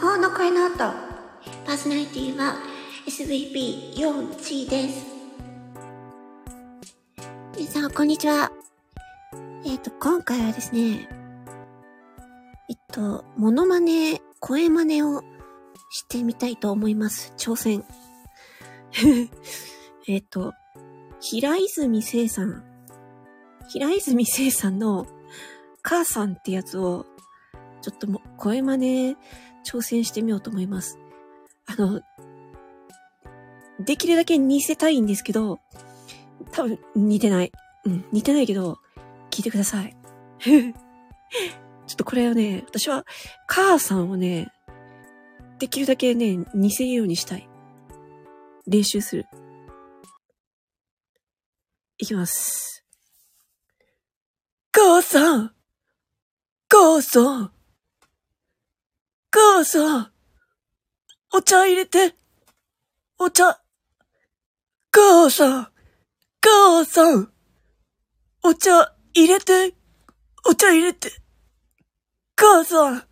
法の声の音。パーソナリティは SVP4G です。皆さん、こんにちは。えっ、と、今回はですね、えっと、モノマネ、声真似をしてみたいと思います。挑戦。えっと、平泉聖さん。平泉聖さんの母さんってやつを、ちょっとも声真似挑戦してみようと思います。あの、できるだけ似せたいんですけど、多分似てない。うん、似てないけど、聞いてください。ちょっとこれをね、私は母さんをね、できるだけね、似せるようにしたい。練習する。いきます。母さん母さん母さんお茶入れてお茶母さん母さんお茶入れてお茶入れて母さん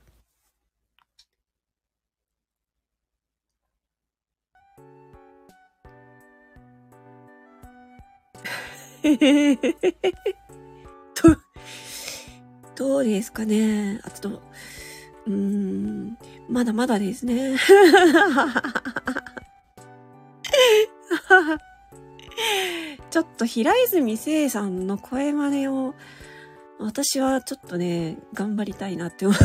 へへへへへ。ど、うですかね。あちょっと、うん、まだまだですね。ちょっと平泉聖さんの声真似を、私はちょっとね、頑張りたいなって思い、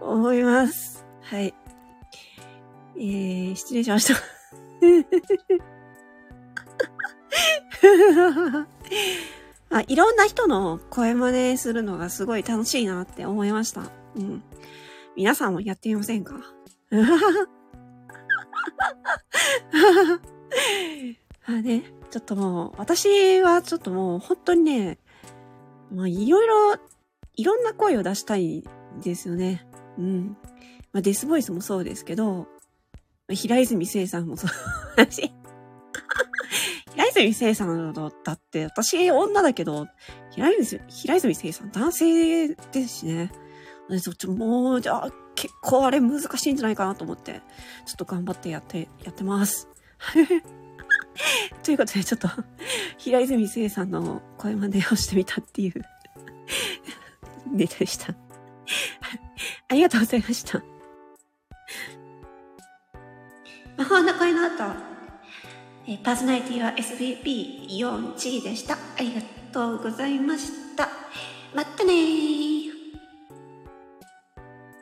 思います。はい。えー、失礼しました。あ、いろんな人の声真似するのがすごい楽しいなって思いました。うん。皆さんもやってみませんか？あね、ちょっともう、私はちょっともう本当にね、まあいろいろ、いろんな声を出したいんですよね。うん。まあデスボイスもそうですけど、平泉聖さんもそうだし、泉聖さんだって、私女だけど、平泉、平泉聖さん男性ですしね。でちょっともう、じゃあ、結構あれ難しいんじゃないかなと思って、ちょっと頑張ってやって、やってます。ということで、ちょっと、平泉聖さんの声真似をしてみたっていうネタでした。ありがとうございました。魔法の声の音。えパーソナリティは SVP4G でした。ありがとうございました。またね